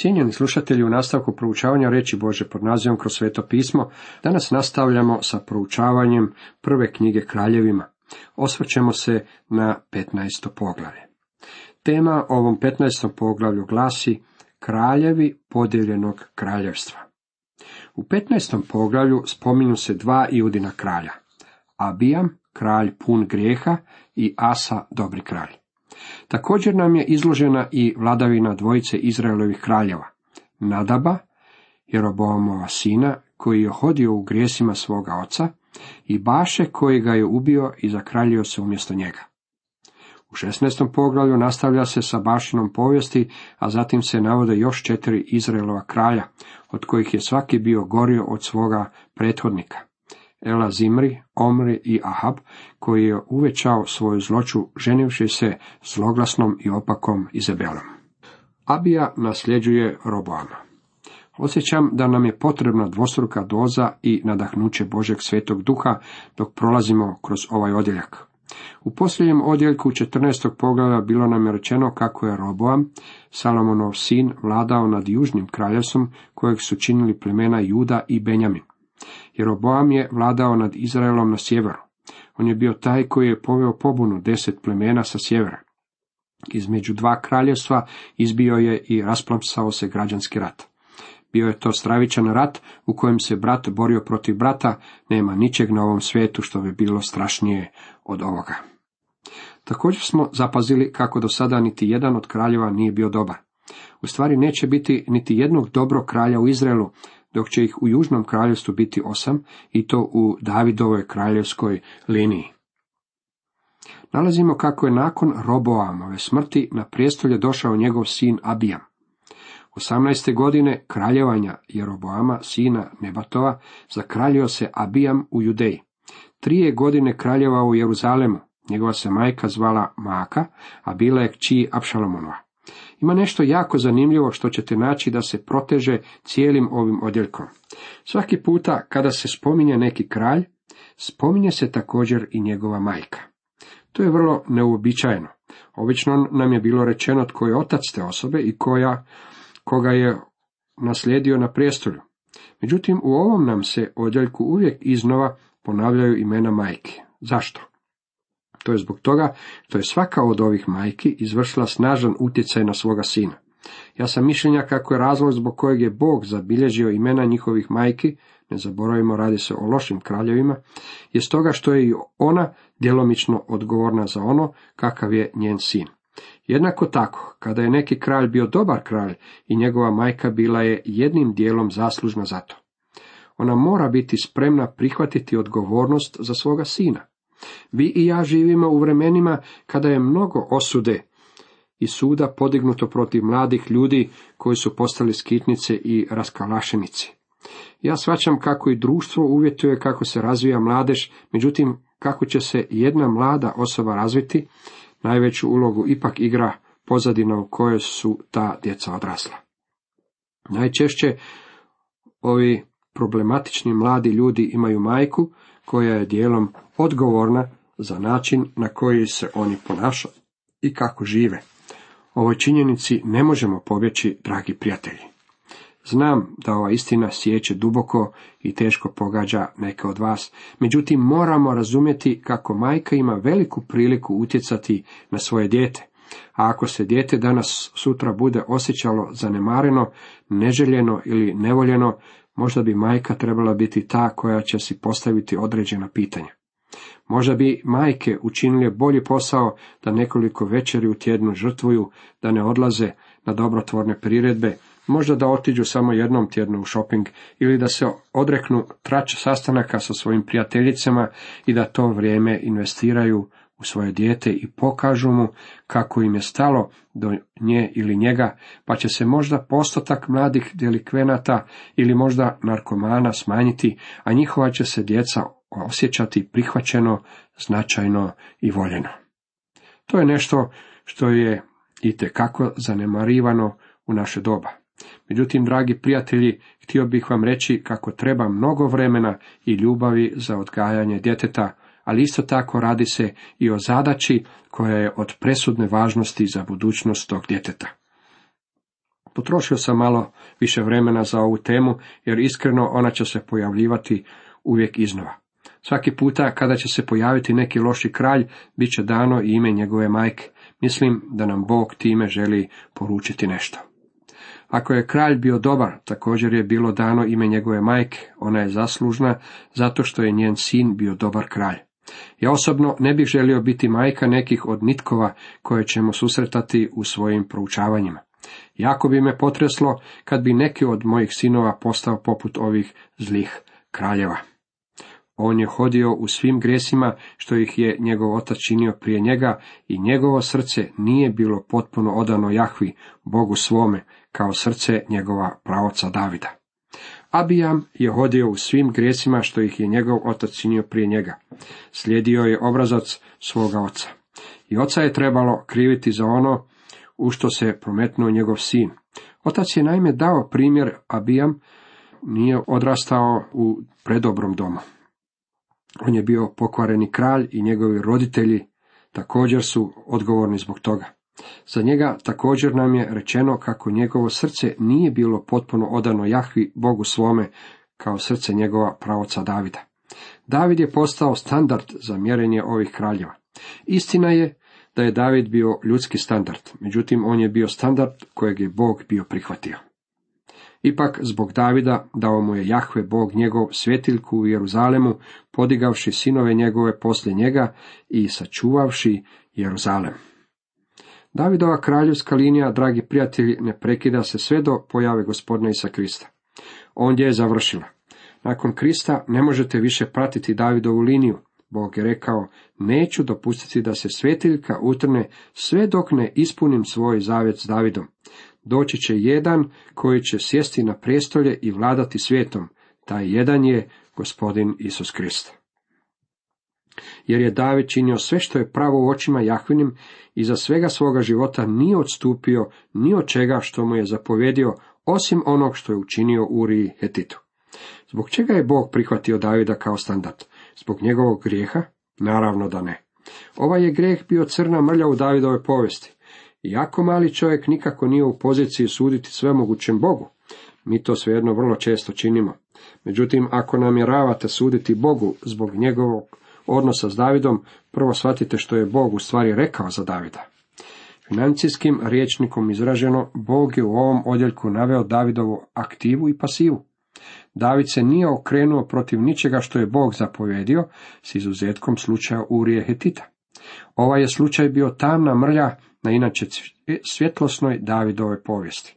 Cijenjeni slušatelji, u nastavku proučavanja reći Bože pod nazivom kroz sveto pismo, danas nastavljamo sa proučavanjem prve knjige kraljevima. Osvrćemo se na 15. poglavlje. Tema ovom 15. poglavlju glasi Kraljevi podijeljenog kraljevstva. U 15. poglavlju spominju se dva Judina kralja. Abijam, kralj pun grijeha i Asa, dobri kralj. Također nam je izložena i vladavina dvojice Izraelovih kraljeva, Nadaba, Jeroboamova sina, koji je hodio u grijesima svoga oca, i Baše koji ga je ubio i zakraljio se umjesto njega. U 16. poglavlju nastavlja se sa Bašinom povijesti, a zatim se navode još četiri Izraelova kralja, od kojih je svaki bio gorio od svoga prethodnika. Ela Zimri, Omri i Ahab, koji je uvećao svoju zloću ženivši se zloglasnom i opakom Izabelom. Abija nasljeđuje Roboama. Osjećam da nam je potrebna dvostruka doza i nadahnuće Božeg svetog duha dok prolazimo kroz ovaj odjeljak. U posljednjem odjeljku 14. poglavlja bilo nam je rečeno kako je Roboam, Salomonov sin, vladao nad južnim kraljevstvom kojeg su činili plemena Juda i Benjamin. Jeroboam je vladao nad Izraelom na sjeveru. On je bio taj koji je poveo pobunu deset plemena sa sjevera. Između dva kraljevstva izbio je i rasplamsao se građanski rat. Bio je to stravičan rat u kojem se brat borio protiv brata, nema ničeg na ovom svijetu što bi bilo strašnije od ovoga. Također smo zapazili kako do sada niti jedan od kraljeva nije bio dobar. U stvari neće biti niti jednog dobrog kralja u Izraelu, dok će ih u južnom kraljevstvu biti osam, i to u Davidovoj kraljevskoj liniji. Nalazimo kako je nakon Roboamove smrti na prijestolje došao njegov sin Abijam. 18. godine kraljevanja Jeroboama, sina Nebatova, zakraljio se Abijam u Judeji. Trije godine kraljeva u Jeruzalemu, njegova se majka zvala Maka, a bila je kći Apšalomonova. Ima nešto jako zanimljivo što ćete naći da se proteže cijelim ovim odjeljkom. Svaki puta kada se spominje neki kralj, spominje se također i njegova majka. To je vrlo neuobičajeno. Obično nam je bilo rečeno tko je otac te osobe i koja, koga je naslijedio na prijestolju. Međutim, u ovom nam se odjeljku uvijek iznova ponavljaju imena majke. Zašto? To je zbog toga što je svaka od ovih majki izvršila snažan utjecaj na svoga sina. Ja sam mišljenja kako je razlog zbog kojeg je Bog zabilježio imena njihovih majki, ne zaboravimo radi se o lošim kraljevima, je stoga što je i ona djelomično odgovorna za ono kakav je njen sin. Jednako tako, kada je neki kralj bio dobar kralj i njegova majka bila je jednim dijelom zaslužna za to. Ona mora biti spremna prihvatiti odgovornost za svoga sina. Vi i ja živimo u vremenima kada je mnogo osude i suda podignuto protiv mladih ljudi koji su postali skitnice i raskalašenice. Ja svačam kako i društvo uvjetuje kako se razvija mladež, međutim kako će se jedna mlada osoba razviti, najveću ulogu ipak igra pozadina u kojoj su ta djeca odrasla. Najčešće ovi problematični mladi ljudi imaju majku koja je dijelom odgovorna za način na koji se oni ponašaju i kako žive. Ovoj činjenici ne možemo pobjeći, dragi prijatelji. Znam da ova istina sjeće duboko i teško pogađa neke od vas, međutim moramo razumjeti kako majka ima veliku priliku utjecati na svoje dijete. A ako se dijete danas sutra bude osjećalo zanemareno, neželjeno ili nevoljeno, možda bi majka trebala biti ta koja će si postaviti određena pitanja. Možda bi majke učinile bolji posao da nekoliko večeri u tjednu žrtvuju, da ne odlaze na dobrotvorne priredbe, možda da otiđu samo jednom tjednu u shopping ili da se odreknu trać sastanaka sa svojim prijateljicama i da to vrijeme investiraju u svoje dijete i pokažu mu kako im je stalo do nje ili njega, pa će se možda postotak mladih delikvenata ili možda narkomana smanjiti, a njihova će se djeca osjećati prihvaćeno, značajno i voljeno. To je nešto što je i tekako zanemarivano u naše doba. Međutim, dragi prijatelji, htio bih vam reći kako treba mnogo vremena i ljubavi za odgajanje djeteta, ali isto tako radi se i o zadaći koja je od presudne važnosti za budućnost tog djeteta. Potrošio sam malo više vremena za ovu temu, jer iskreno ona će se pojavljivati uvijek iznova. Svaki puta kada će se pojaviti neki loši kralj, bit će dano i ime njegove majke. Mislim da nam Bog time želi poručiti nešto. Ako je kralj bio dobar, također je bilo dano ime njegove majke, ona je zaslužna zato što je njen sin bio dobar kralj. Ja osobno ne bih želio biti majka nekih od nitkova koje ćemo susretati u svojim proučavanjima. Jako bi me potreslo kad bi neki od mojih sinova postao poput ovih zlih kraljeva. On je hodio u svim gresima što ih je njegov otac činio prije njega i njegovo srce nije bilo potpuno odano Jahvi, Bogu svome, kao srce njegova pravoca Davida. Abijam je hodio u svim grijesima što ih je njegov otac činio prije njega. Slijedio je obrazac svoga oca. I oca je trebalo kriviti za ono u što se prometnuo njegov sin. Otac je naime dao primjer Abijam, nije odrastao u predobrom domu. On je bio pokvareni kralj i njegovi roditelji također su odgovorni zbog toga. Za njega također nam je rečeno kako njegovo srce nije bilo potpuno odano Jahvi Bogu svome kao srce njegova pravoca Davida. David je postao standard za mjerenje ovih kraljeva. Istina je da je David bio ljudski standard, međutim on je bio standard kojeg je Bog bio prihvatio. Ipak zbog Davida dao mu je Jahve Bog njegov svjetiljku u Jeruzalemu, podigavši sinove njegove poslije njega i sačuvavši Jeruzalem. Davidova kraljevska linija, dragi prijatelji, ne prekida se sve do pojave gospodina Isa Krista. Ondje je završila. Nakon Krista ne možete više pratiti Davidovu liniju. Bog je rekao, neću dopustiti da se svetiljka utrne sve dok ne ispunim svoj zavjet s Davidom. Doći će jedan koji će sjesti na prijestolje i vladati svijetom. Taj jedan je gospodin Isus Krist. Jer je David činio sve što je pravo u očima Jahvinim i za svega svoga života nije odstupio ni od čega što mu je zapovjedio, osim onog što je učinio Uriji Hetitu. Zbog čega je Bog prihvatio Davida kao standard? Zbog njegovog grijeha? Naravno da ne. Ovaj je grijeh bio crna mrlja u Davidove povesti. Iako mali čovjek nikako nije u poziciji suditi svemogućem Bogu, mi to svejedno vrlo često činimo. Međutim, ako namjeravate suditi Bogu zbog njegovog odnosa s Davidom, prvo shvatite što je Bog u stvari rekao za Davida. Financijskim riječnikom izraženo, Bog je u ovom odjeljku naveo Davidovu aktivu i pasivu. David se nije okrenuo protiv ničega što je Bog zapovjedio, s izuzetkom slučaja Urije Hetita. Ovaj je slučaj bio tamna mrlja na inače svjetlosnoj Davidove povijesti.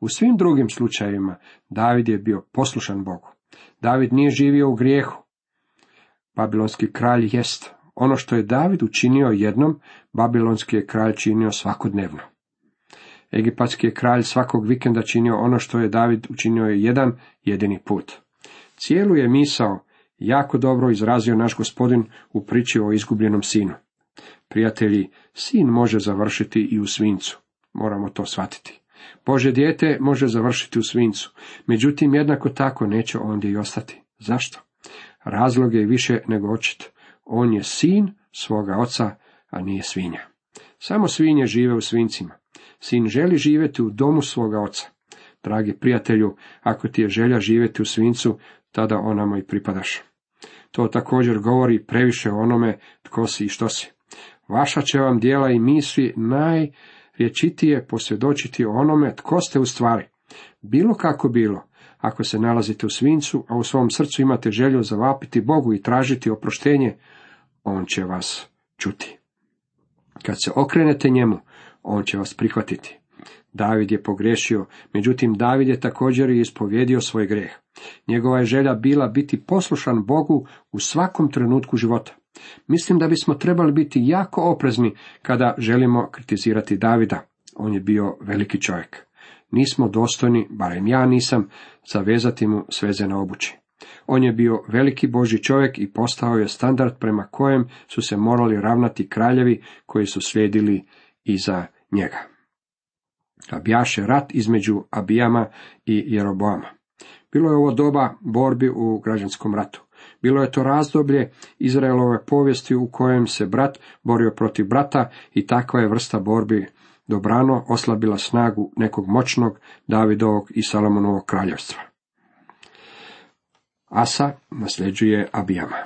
U svim drugim slučajevima David je bio poslušan Bogu. David nije živio u grijehu. Babilonski kralj jest. Ono što je David učinio jednom, babilonski je kralj činio svakodnevno. Egipatski je kralj svakog vikenda činio ono što je David učinio jedan jedini put. Cijelu je misao jako dobro izrazio naš gospodin u priči o izgubljenom sinu. Prijatelji, sin može završiti i u svincu. Moramo to shvatiti. Bože dijete može završiti u svincu, međutim jednako tako neće ondje i ostati. Zašto? Razlog je više nego očit. On je sin svoga oca, a nije svinja. Samo svinje žive u svincima. Sin želi živjeti u domu svoga oca. Dragi prijatelju, ako ti je želja živjeti u svincu, tada onamo i pripadaš. To također govori previše o onome tko si i što si. Vaša će vam dijela i misli najrječitije posvjedočiti o onome tko ste u stvari. Bilo kako bilo, ako se nalazite u svincu, a u svom srcu imate želju zavapiti Bogu i tražiti oproštenje, on će vas čuti. Kad se okrenete njemu, on će vas prihvatiti. David je pogriješio, međutim David je također i ispovjedio svoj greh. Njegova je želja bila biti poslušan Bogu u svakom trenutku života. Mislim da bismo trebali biti jako oprezni kada želimo kritizirati Davida. On je bio veliki čovjek. Nismo dostojni, barem ja nisam, zavezati mu sveze na obući. On je bio veliki Boži čovjek i postao je standard prema kojem su se morali ravnati kraljevi koji su slijedili iza njega. Abjaše rat između Abijama i Jeroboama. Bilo je ovo doba borbi u građanskom ratu. Bilo je to razdoblje Izraelove povijesti u kojem se brat borio protiv brata i takva je vrsta borbi dobrano oslabila snagu nekog moćnog Davidovog i Salomonovog kraljevstva. Asa nasljeđuje Abijama.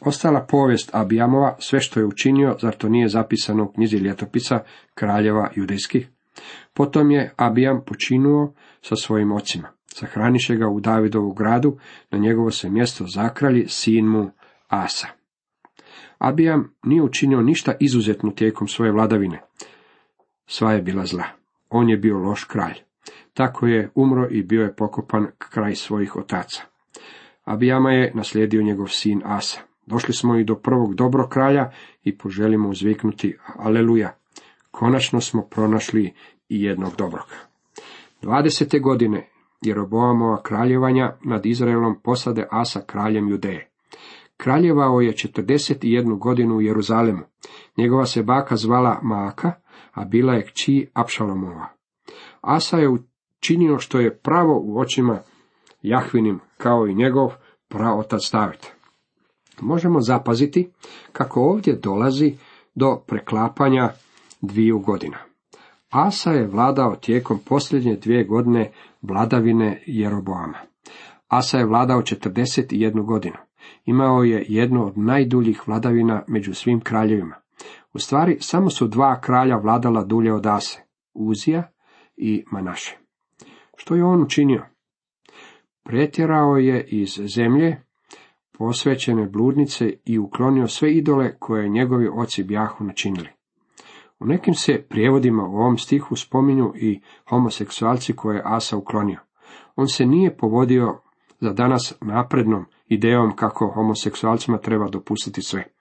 Ostala povijest Abijamova, sve što je učinio, zar to nije zapisano u knjizi ljetopisa kraljeva judejskih? Potom je Abijam počinuo sa svojim ocima. Sahraniše ga u Davidovu gradu, na njegovo se mjesto zakralji, sin mu Asa. Abijam nije učinio ništa izuzetno tijekom svoje vladavine. Sva je bila zla. On je bio loš kralj. Tako je umro i bio je pokopan kraj svojih otaca. Abijama je naslijedio njegov sin Asa. Došli smo i do prvog dobro kralja i poželimo uzviknuti Aleluja. Konačno smo pronašli i jednog dobrog. 20. godine Jeroboamova kraljevanja nad Izraelom posade Asa kraljem Judeje. Kraljevao je 41 godinu u Jeruzalemu. Njegova se baka zvala Maaka, a bila je kći Apšalomova. Asa je učinio što je pravo u očima Jahvinim, kao i njegov praotac David. Možemo zapaziti kako ovdje dolazi do preklapanja dviju godina. Asa je vladao tijekom posljednje dvije godine vladavine Jeroboama. Asa je vladao 41 godinu. Imao je jednu od najduljih vladavina među svim kraljevima. U stvari, samo su dva kralja vladala dulje od Ase, Uzija i Manaše. Što je on učinio? Pretjerao je iz zemlje posvećene bludnice i uklonio sve idole koje njegovi oci bjahu načinili. U nekim se prijevodima u ovom stihu spominju i homoseksualci koje je Asa uklonio. On se nije povodio za danas naprednom idejom kako homoseksualcima treba dopustiti sve.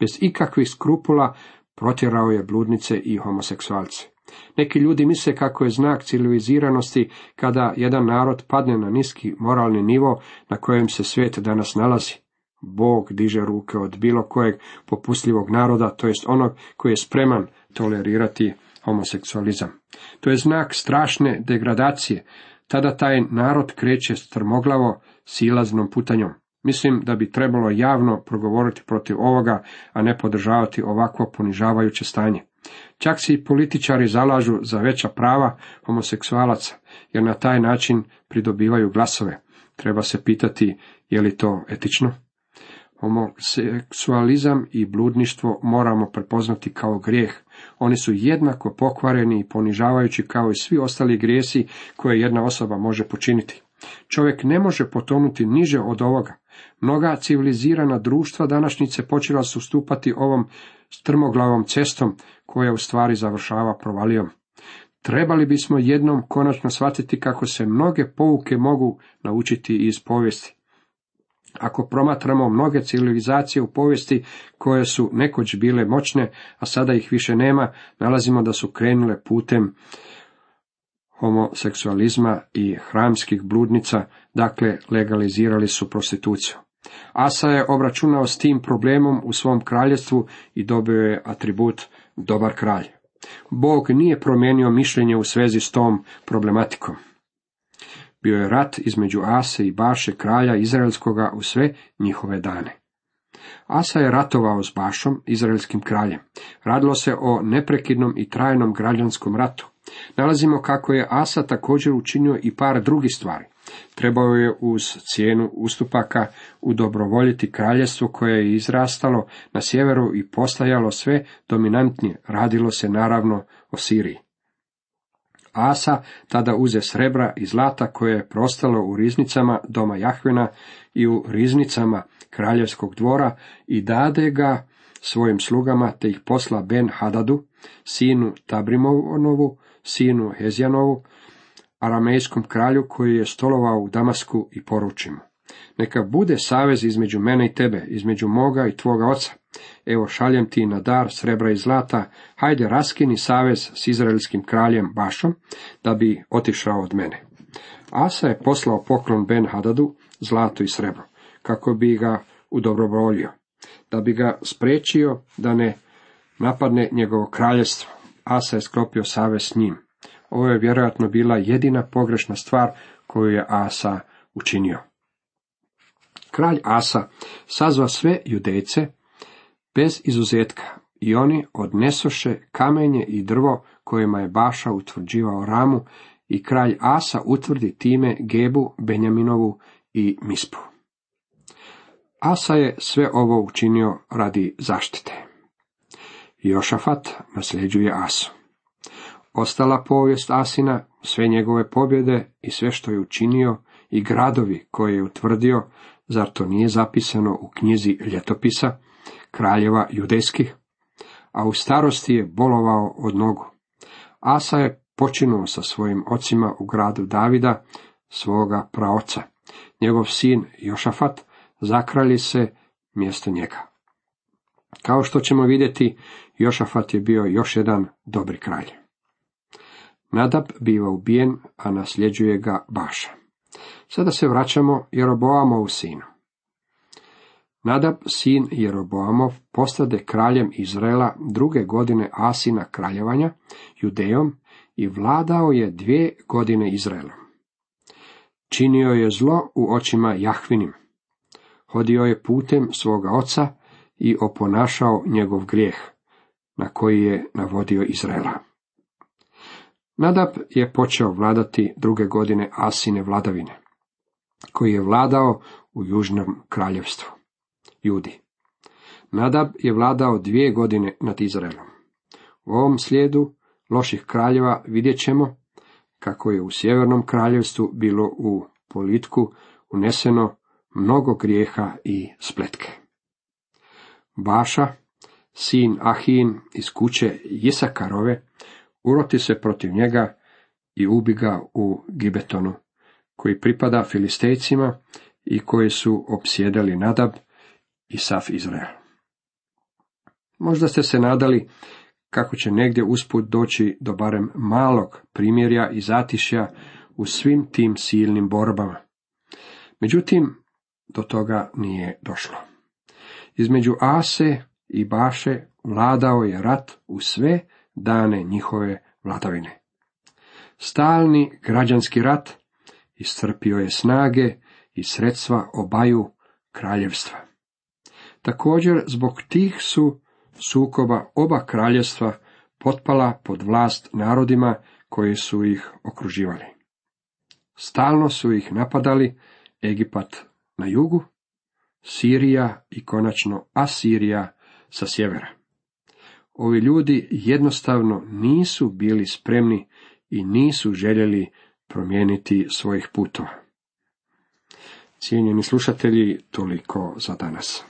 Bez ikakvih skrupula protjerao je bludnice i homoseksualce. Neki ljudi misle kako je znak civiliziranosti kada jedan narod padne na niski moralni nivo na kojem se svijet danas nalazi. Bog diže ruke od bilo kojeg popustljivog naroda, to jest onog koji je spreman tolerirati homoseksualizam. To je znak strašne degradacije. Tada taj narod kreće strmoglavo silaznom putanjom. Mislim da bi trebalo javno progovoriti protiv ovoga, a ne podržavati ovakvo ponižavajuće stanje. Čak se i političari zalažu za veća prava homoseksualaca, jer na taj način pridobivaju glasove. Treba se pitati je li to etično? Homoseksualizam i bludništvo moramo prepoznati kao grijeh. Oni su jednako pokvareni i ponižavajući kao i svi ostali grijesi koje jedna osoba može počiniti. Čovjek ne može potonuti niže od ovoga. Mnoga civilizirana društva današnjice počela su stupati ovom strmoglavom cestom koja u stvari završava provalijom. Trebali bismo jednom konačno shvatiti kako se mnoge pouke mogu naučiti iz povijesti. Ako promatramo mnoge civilizacije u povijesti koje su nekoć bile moćne, a sada ih više nema, nalazimo da su krenule putem homoseksualizma i hramskih bludnica, dakle legalizirali su prostituciju. Asa je obračunao s tim problemom u svom kraljestvu i dobio je atribut dobar kralj. Bog nije promijenio mišljenje u svezi s tom problematikom. Bio je rat između Ase i Baše kralja Izraelskoga u sve njihove dane. Asa je ratovao s Bašom, izraelskim kraljem. Radilo se o neprekidnom i trajnom građanskom ratu. Nalazimo kako je Asa također učinio i par drugih stvari. Trebao je uz cijenu ustupaka udobrovoljiti kraljestvo koje je izrastalo na sjeveru i postajalo sve dominantnije. Radilo se naravno o Siriji. Asa tada uze srebra i zlata koje je prostalo u riznicama doma Jahvena i u riznicama kraljevskog dvora i dade ga svojim slugama te ih posla Ben Hadadu, sinu Tabrimonovu, sinu Hezjanovu, aramejskom kralju koji je stolovao u Damasku i poručimo. Neka bude savez između mene i tebe, između moga i tvoga oca. Evo šaljem ti na dar srebra i zlata, hajde raskini savez s izraelskim kraljem Bašom, da bi otišao od mene. Asa je poslao poklon Ben Hadadu, zlato i srebro, kako bi ga udobrovolio, da bi ga spriječio da ne napadne njegovo kraljestvo. Asa je sklopio savez s njim. Ovo je vjerojatno bila jedina pogrešna stvar koju je Asa učinio. Kralj Asa sazva sve judejce bez izuzetka i oni odnesoše kamenje i drvo kojima je Baša utvrđivao Ramu i kralj Asa utvrdi time Gebu, Benjaminovu i Mispu. Asa je sve ovo učinio radi zaštite. Jošafat nasljeđuje Asu. Ostala povijest Asina, sve njegove pobjede i sve što je učinio i gradovi koje je utvrdio, zar to nije zapisano u knjizi ljetopisa, kraljeva judejskih? A u starosti je bolovao od nogu. Asa je počinuo sa svojim ocima u gradu Davida, svoga praoca. Njegov sin Jošafat zakrali se mjesto njega. Kao što ćemo vidjeti, Jošafat je bio još jedan dobri kralj. Nadab biva ubijen, a nasljeđuje ga Baša. Sada se vraćamo u sinu. Nadab, sin Jeroboamov, postade kraljem Izraela druge godine Asina kraljevanja, Judejom, i vladao je dvije godine Izraelom. Činio je zlo u očima Jahvinim. Hodio je putem svoga oca i oponašao njegov grijeh, na koji je navodio Izraela. Nadab je počeo vladati druge godine Asine vladavine, koji je vladao u južnom kraljevstvu. Judi. Nadab je vladao dvije godine nad Izraelom. U ovom slijedu loših kraljeva vidjet ćemo kako je u sjevernom kraljevstvu bilo u politiku uneseno mnogo grijeha i spletke. Baša, sin Ahin iz kuće Jisakarove, uroti se protiv njega i ubi ga u Gibetonu, koji pripada filistejcima i koji su opsjedali Nadab i sav Izrael. Možda ste se nadali kako će negdje usput doći do barem malog primjerja i zatišja u svim tim silnim borbama. Međutim, do toga nije došlo. Između Ase i Baše vladao je rat u sve dane njihove vladavine. Stalni građanski rat iscrpio je snage i sredstva obaju kraljevstva. Također zbog tih su sukoba oba kraljevstva potpala pod vlast narodima koji su ih okruživali. Stalno su ih napadali Egipat na jugu, Sirija i konačno Asirija sa sjevera. Ovi ljudi jednostavno nisu bili spremni i nisu željeli promijeniti svojih putova. Cijenjeni slušatelji, toliko za danas.